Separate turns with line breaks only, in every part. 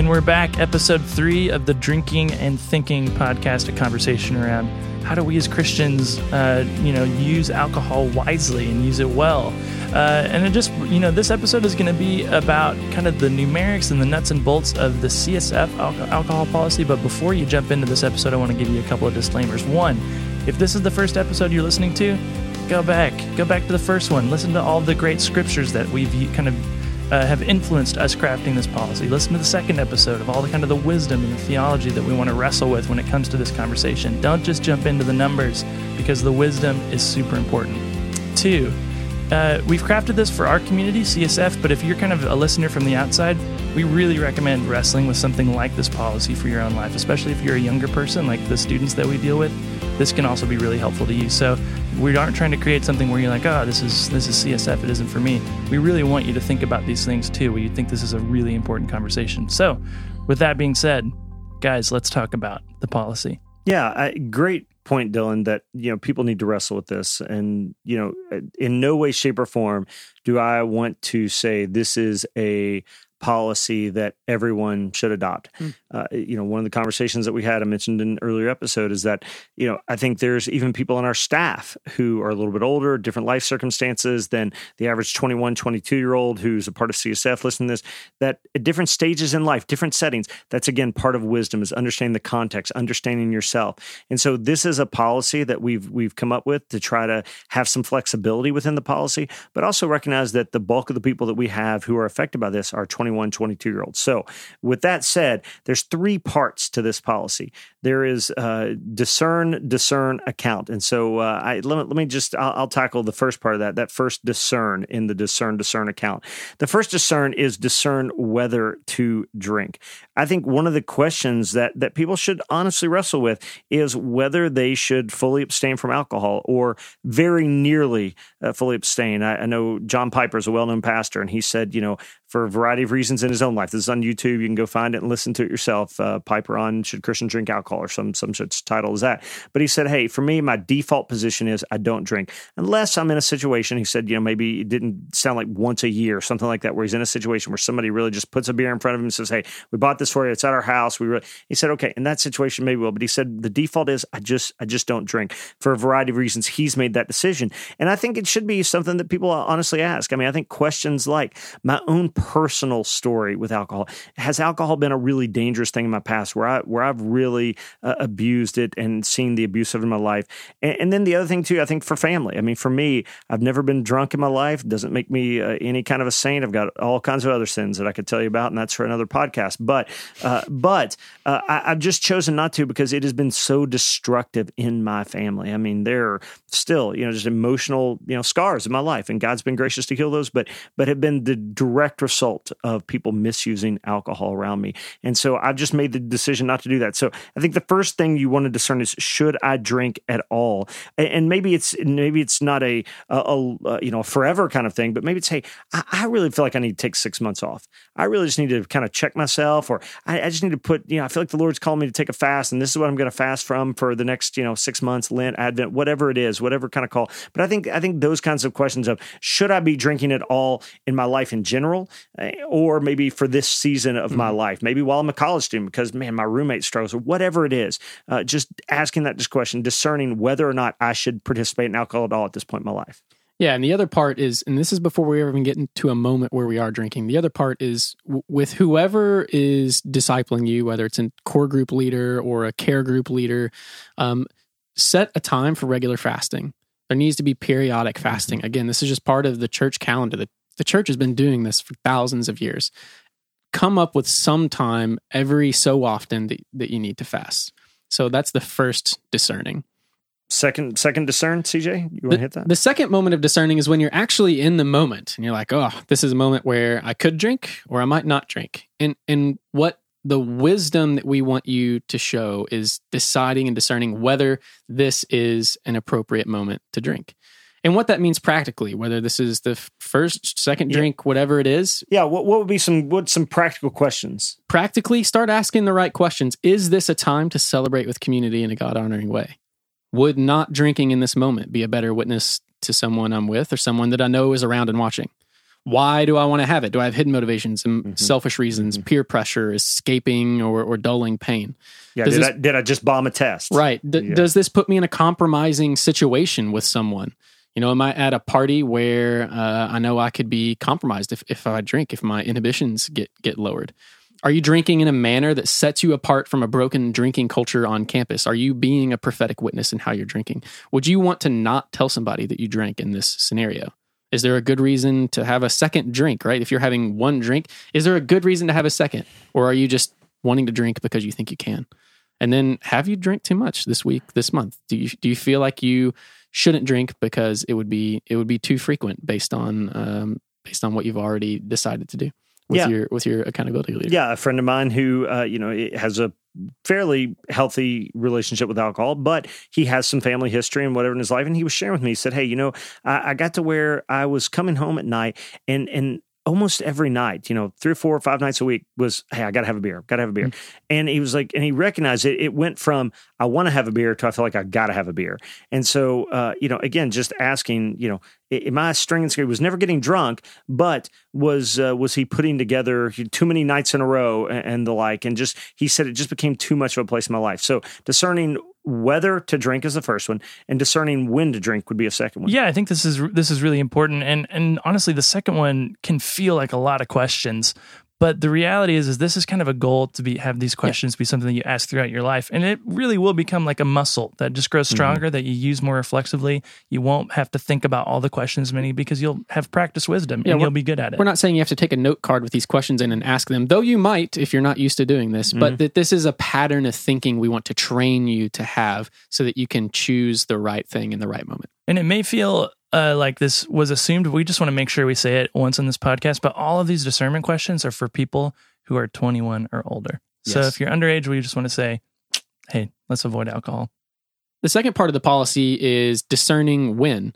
And we're back, episode three of the Drinking and Thinking podcast, a conversation around how do we as Christians, uh, you know, use alcohol wisely and use it well. Uh, and it just, you know, this episode is going to be about kind of the numerics and the nuts and bolts of the CSF alcohol policy. But before you jump into this episode, I want to give you a couple of disclaimers. One, if this is the first episode you're listening to, go back, go back to the first one. Listen to all the great scriptures that we've kind of uh, have influenced us crafting this policy. Listen to the second episode of all the kind of the wisdom and the theology that we want to wrestle with when it comes to this conversation. Don't just jump into the numbers because the wisdom is super important. Two, uh, we've crafted this for our community, CSF, but if you're kind of a listener from the outside, we really recommend wrestling with something like this policy for your own life, especially if you're a younger person, like the students that we deal with. This can also be really helpful to you. So we aren't trying to create something where you're like, oh, this is this is CSF, it isn't for me. We really want you to think about these things too, where you think this is a really important conversation. So, with that being said, guys, let's talk about the policy.
Yeah, I, great point, Dylan. That you know people need to wrestle with this, and you know, in no way, shape, or form do I want to say this is a policy that everyone should adopt. Mm. Uh, you know, one of the conversations that we had, I mentioned in an earlier episode, is that, you know, I think there's even people on our staff who are a little bit older, different life circumstances than the average 21, 22 year old who's a part of CSF listening to this, that at different stages in life, different settings, that's again part of wisdom is understanding the context, understanding yourself. And so this is a policy that we've we've come up with to try to have some flexibility within the policy, but also recognize that the bulk of the people that we have who are affected by this are 21 21, 22 year olds. So, with that said, there's three parts to this policy. There is uh, discern, discern, account. And so, uh, I, let, let, me just, I'll, I'll, tackle the first part of that, that first discern in the discern, discern account. The first discern is discern whether to drink. I think one of the questions that, that people should honestly wrestle with is whether they should fully abstain from alcohol or very nearly uh, fully abstain. I, I know John Piper is a well known pastor, and he said, you know, for a variety of reasons in his own life. This is on YouTube. You can go find it and listen to it yourself. Uh, Piper on Should Christians Drink Alcohol or some, some such title as that. But he said, hey, for me, my default position is I don't drink unless I'm in a situation. He said, you know, maybe it didn't sound like once a year or something like that, where he's in a situation where somebody really just puts a beer in front of him and says, hey, we bought this for you. It's at our house. We really, he said, okay, in that situation, maybe we'll, But he said, the default is I just, I just don't drink for a variety of reasons. He's made that decision. And I think it should be something that people honestly ask. I mean, I think questions like my own personal story with alcohol. Has alcohol been a really dangerous thing in my past where I where I've really uh, abused it and seen the abuse of it in my life? And, and, then the other thing too, I think for family. I mean, for me, I've never been drunk in my life. Doesn't make me uh, any kind of a saint. I've got all kinds of other sins that I could tell you about, and that's for another podcast. But uh, but uh, I, I've just chosen not to because it has been so destructive in my family. I mean, there are still you know just emotional you know scars in my life, and God's been gracious to heal those, but but have been the direct result of people misusing alcohol around me. And so I've just made the decision not to do that. So I think the first thing you want to discern is should I drink at all? And maybe it's maybe it's not a, a, a you know forever kind of thing, but maybe it's hey, I, I, really feel like I need to take six months off. I really just need to kind of check myself, or I, I just need to put you know I feel like the Lord's calling me to take a fast, and this is what I'm going to fast from for the next you know six months, Lent, Advent, whatever it is, whatever kind of call. But I think I think those kinds of questions of should I be drinking at all in my life in general, eh, or maybe for this season of mm-hmm. my life, maybe while I'm a college student because man, my roommate struggles or whatever it is. Uh, just asking that question, discerning whether or not I should participate in alcohol at all at this point in my life.
Yeah, and the other part is, and this is before we ever even get into a moment where we are drinking. The other part is w- with whoever is discipling you, whether it's a core group leader or a care group leader, um, set a time for regular fasting. There needs to be periodic fasting. Mm-hmm. Again, this is just part of the church calendar. The, the church has been doing this for thousands of years come up with some time every so often that, that you need to fast. So that's the first discerning.
Second, second discern, CJ. You want
to
hit that?
The second moment of discerning is when you're actually in the moment and you're like, "Oh, this is a moment where I could drink or I might not drink." And and what the wisdom that we want you to show is deciding and discerning whether this is an appropriate moment to drink and what that means practically, whether this is the first, second drink, yeah. whatever it is.
Yeah, what, what would be some what some practical questions?
Practically, start asking the right questions. Is this a time to celebrate with community in a God honoring way? Would not drinking in this moment be a better witness to someone I'm with or someone that I know is around and watching? why do I want to have it? Do I have hidden motivations and
Mhm.
selfish reasons,
Mhm.
peer pressure, escaping or, or dulling pain?
Yeah, did,
this-
I, did I just bomb a test?
Right. D-
Yeah.
Does this put me in a compromising situation with someone? You know, am I at a party where uh, I know I could be compromised if, if I drink, if my inhibitions get, get lowered? Are you drinking in a manner that sets you apart from a broken drinking culture on campus? Are you being a prophetic witness in how you're drinking? Would you want to not tell somebody that you drank in this scenario? Is there a good reason to have a second drink, right? If you're having one drink, is there a good reason to have a second? Or are you just wanting to drink because you think you can? And then have you drank too much this week, this month? Do you do you feel like you shouldn't drink because it would be it would be too frequent based on um, based on what you've already decided to do with
Yeah.
your with your accountability leader?
Yeah, a friend of mine who uh, you know has a fairly healthy relationship with alcohol, but he has some family history and whatever in his life. And he was sharing with me. He said, "Hey, you know, I, I got to where I was coming home at night, and and almost every night, you know, three or four or five nights a week was, hey, I got to have a beer, got to have a beer." And he was like, and he recognized it. It went from I want to have a beer to I feel like I got to have a beer. And so, uh, you know, again, just asking, you know, am I stringing scale? He was never getting drunk, but was uh, was he putting together too many nights in a row and, and the like? And just he said it just became too much of a place in my life. So discerning whether to drink is the first one, and discerning when to drink would be a second one.
Yeah, I think this is this is really important, and and honestly, the second one can feel like a lot of questions, but the reality is, is this is kind of a goal to be have these questions be something that you ask throughout your life, and it really will become like a muscle that just grows stronger, that you use more reflexively. You won't have to think about all the questions many because you'll have practiced wisdom
Yeah,
and you'll be good at it.
We're not saying you have to take a note card with these questions in and ask them, though you might if you're not used to doing this,
Mm-hmm.
but that this is a pattern of thinking we want to train you to have so that you can choose the right thing in the right moment.
And it may feel uh, like this was assumed. We just want to make sure we say it once in this podcast. But all of these discernment questions are for people who are 21 or older. So
Yes.
if you're underage, we just want to say, hey, let's avoid alcohol.
The second part of the policy is discerning when.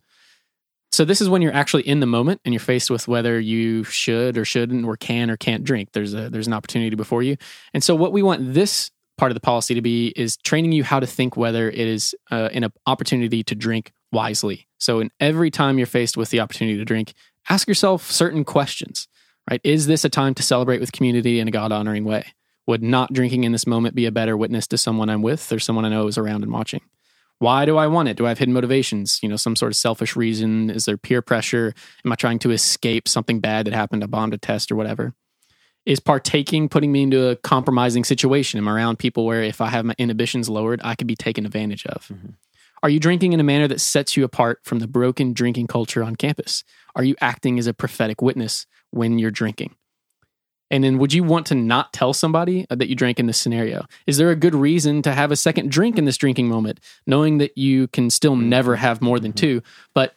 So this is when you're actually in the moment and you're faced with whether you should or shouldn't or can or can't drink. There's a there's an opportunity before you. And so what we want this part of the policy to be is training you how to think whether it is uh, an opportunity to drink wisely. So in every time you're faced with the opportunity to drink, ask yourself certain questions. Right? Is this a time to celebrate with community in a God honoring way? Would not drinking in this moment be a better witness to someone I'm with or someone I know is around and watching? Why do I want it? Do I have hidden motivations? You know, some sort of selfish reason? Is there peer pressure? Am I trying to escape something bad that happened? I bombed a test or whatever. Is partaking putting me into a compromising situation? Am I around people where if I have my inhibitions lowered, I could be taken advantage of? Mm-hmm. Are you drinking in a manner that sets you apart from the broken drinking culture on campus? Are you acting as a prophetic witness when you're drinking? And then would you want to not tell somebody that you drank in this scenario? Is there a good reason to have a second drink in this drinking moment, knowing that you can still mm-hmm. never have more than mm-hmm. two, but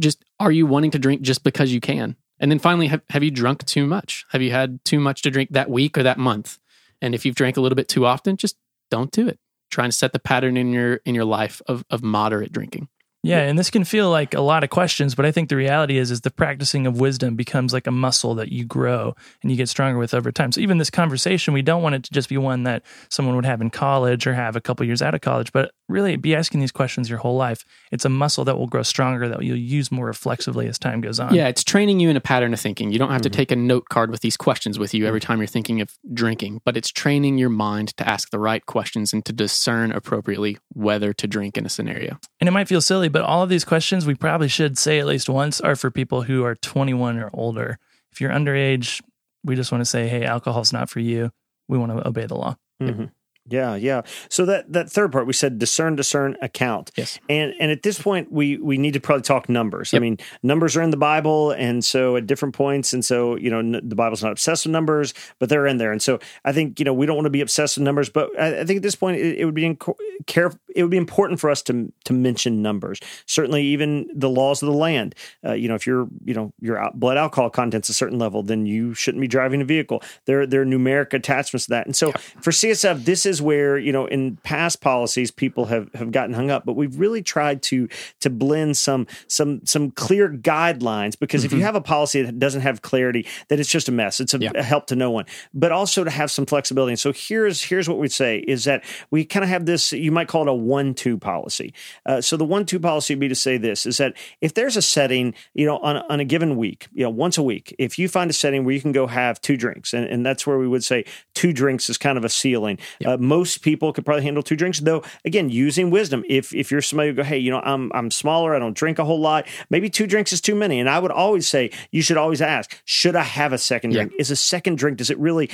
just are you wanting to drink just because you can? And then finally, have, have you drunk too much? Have you had too much to drink that week or that month? And if you've drank a little bit too often, just don't do it. Trying to set the pattern in your in your life of of moderate drinking.
Yeah, and this can feel like a lot of questions, but I think the reality is is the practicing of wisdom becomes like a muscle that you grow and you get stronger with over time. So even this conversation, we don't want it to just be one that someone would have in college or have a couple years out of college, but really be asking these questions your whole life. It's a muscle that will grow stronger that you'll use more reflexively as time goes on.
Yeah, it's training you in a pattern of thinking. You don't have to mm-hmm. take a note card with these questions with you every mm-hmm. time you're thinking of drinking, but it's training your mind to ask the right questions and to discern appropriately whether to drink in a scenario.
And it might feel silly, but all of these questions we probably should say at least once are for people who are 21 or older. If you're underage, we just want to say, hey, alcohol's not for you. We want to obey the law.
Mhm. Yeah, yeah. So that that third part we said discern, discern, account.
Yes.
And and at this point we we need to probably talk numbers. I mean, numbers are in the Bible, and so at different points, and so you know n- the Bible's not obsessed with numbers, but they're in there. And so I think you know we don't want to be obsessed with numbers, but I, I think at this point it, it would be in, careful. It would be important for us to to mention numbers. Certainly, even the laws of the land. Uh, you know, if your you know your blood alcohol content's a certain level, then you shouldn't be driving a vehicle. There there are numeric attachments to that, and so for CSF, this is where you know in past policies people have have gotten hung up, but we've really tried to to blend some some some clear guidelines because if you have a policy that doesn't have clarity, then it's just a mess. It's a,
Yeah.
a help to no one. But also to have some flexibility. And so here's here's what we'd say is that we kind of have this. You might call it a one two policy. Uh, so the one two policy would be to say this is that if there's a setting, you know, on, on a given week, you know, once a week, if you find a setting where you can go have two drinks, and, and that's where we would say two drinks is kind of a ceiling. Yep. Uh, most people could probably handle two drinks, though. Again, using wisdom. If if you're somebody who go, hey, you know, I'm I'm smaller, I don't drink a whole lot. Maybe two drinks is too many, and I would always say you should always ask, should I have a second drink? Is a second drink does it really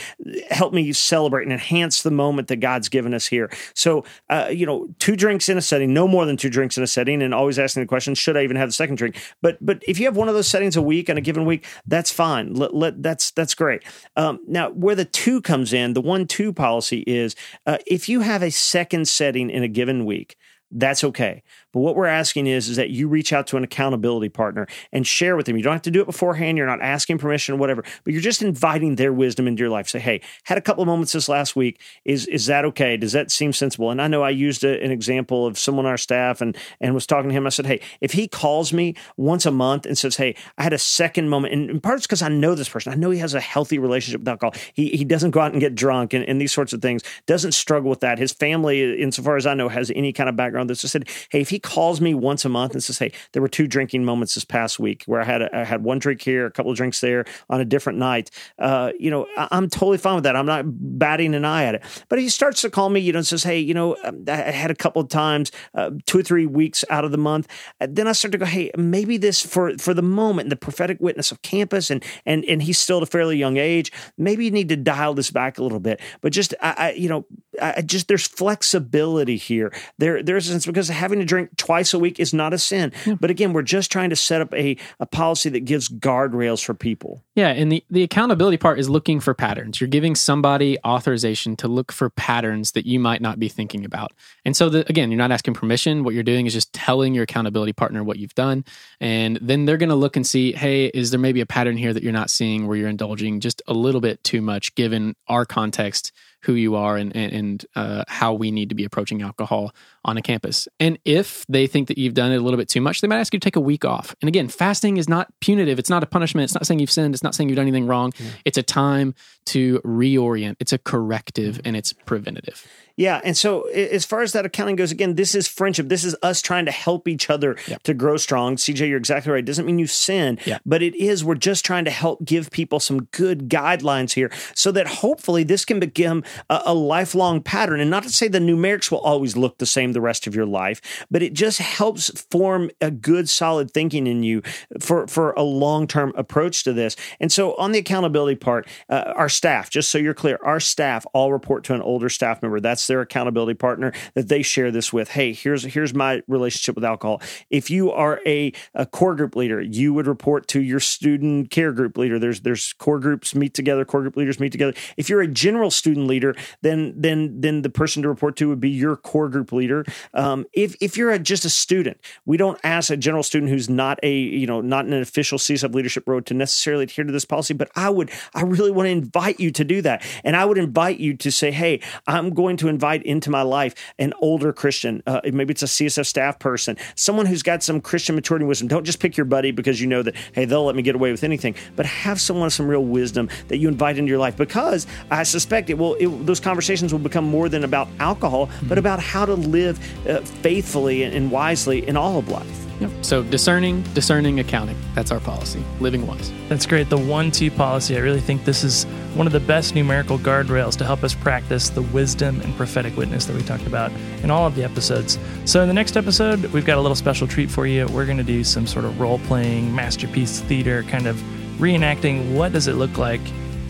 help me celebrate and enhance the moment that God's given us here? So, uh, you know, two drinks in a setting, no more than two drinks in a setting, and always asking the question, should I even have the second drink? But but if you have one of those settings a week on a given week, that's fine. Let, let that's that's great. Um, now, where the two comes in, the one two policy is uh, if you have a second setting in a given week, that's okay. But what we're asking is, is that you reach out to an accountability partner and share with them. You don't have to do it beforehand. You're not asking permission or whatever, but you're just inviting their wisdom into your life. Say, hey, had a couple of moments this last week. Is is that okay? Does that seem sensible? And I know I used a, an example of someone on our staff and and was talking to him. I said, hey, if he calls me once a month and says, hey, I had a second moment, and in part it's because I know this person. I know he has a healthy relationship with alcohol. He he doesn't go out and get drunk and, and these sorts of things. Doesn't struggle with that. His family, insofar as I know, has any kind of background. That's just said, hey, if he calls me once a month and says, "Hey, there were two drinking moments this past week where I had a, I had one drink here, a couple of drinks there on a different night," uh, you know, I, am totally fine with that. I'm not batting an eye at it. But he starts to call me, you know, and says, "Hey, you know, um, I had a couple of times, uh, two or three weeks out of the month." then I start to go, "Hey, maybe this for for the moment, the prophetic witness of campus, and and and he's still at a fairly young age. Maybe you need to dial this back a little bit." But just, I, I you know, I just there's flexibility here. There there's because having to drink twice a week is not a sin. Yeah. But again, we're just trying to set up a, a policy that gives guardrails for people.
Yeah, and the, the accountability part is looking for patterns. You're giving somebody authorization to look for patterns that you might not be thinking about. And so the, again, you're not asking permission. What you're doing is just telling your accountability partner what you've done. And then they're going to look and see, hey, is there maybe a pattern here that you're not seeing where you're indulging just a little bit too much given our context who you are and and, and uh, how we need to be approaching alcohol on a campus. And if they think that you've done it a little bit too much, they might ask you to take a week off. And again, fasting is not punitive. It's not a punishment. It's not saying you've sinned. It's not saying you've done anything wrong. Mm. It's a time to reorient. It's a corrective and it's preventative.
Yeah, and so as far as that accounting goes, again, this is friendship. This is us trying to help each other yep. to grow strong. CJ, you're exactly right. It doesn't mean you sin, yep. but it is we're just trying to help give people some good guidelines here, so that hopefully this can become a, a lifelong pattern. And not to say the numerics will always look the same the rest of your life, but it just helps form a good, solid thinking in you for for a long term approach to this. And so on the accountability part, uh, our staff, just so you're clear, our staff all report to an older staff member. That's their accountability partner that they share this with. Hey, here's here's my relationship with alcohol. If you are a, a core group leader, you would report to your student care group leader. There's there's core groups meet together, core group leaders meet together. If you're a general student leader, then then then the person to report to would be your core group leader. Um, if if you're a, just a student, we don't ask a general student who's not a you know not in an official CSF leadership role to necessarily adhere to this policy, but I would I really want to invite you to do that, and I would invite you to say, hey, I'm going to invite into my life an older Christian. Uh, maybe it's a CSF staff person, someone who's got some Christian maturity and wisdom. Don't just pick your buddy because you know that, hey, they'll let me get away with anything, but have someone with some real wisdom that you invite into your life because I suspect it will, it, those conversations will become more than about alcohol, mm-hmm. but about how to live uh, faithfully and, and wisely in all of life.
Yep. So discerning, discerning accounting. That's our policy. Living wise.
That's great. The one two policy. I really think this is one of the best numerical guardrails to help us practice the wisdom and prophetic witness that we talked about in all of the episodes. So in the next episode, we've got a little special treat for you. We're going to do some sort of role playing masterpiece theater, kind of reenacting what does it look like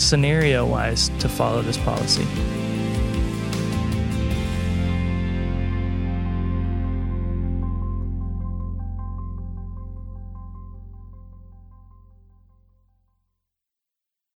scenario wise to follow this policy.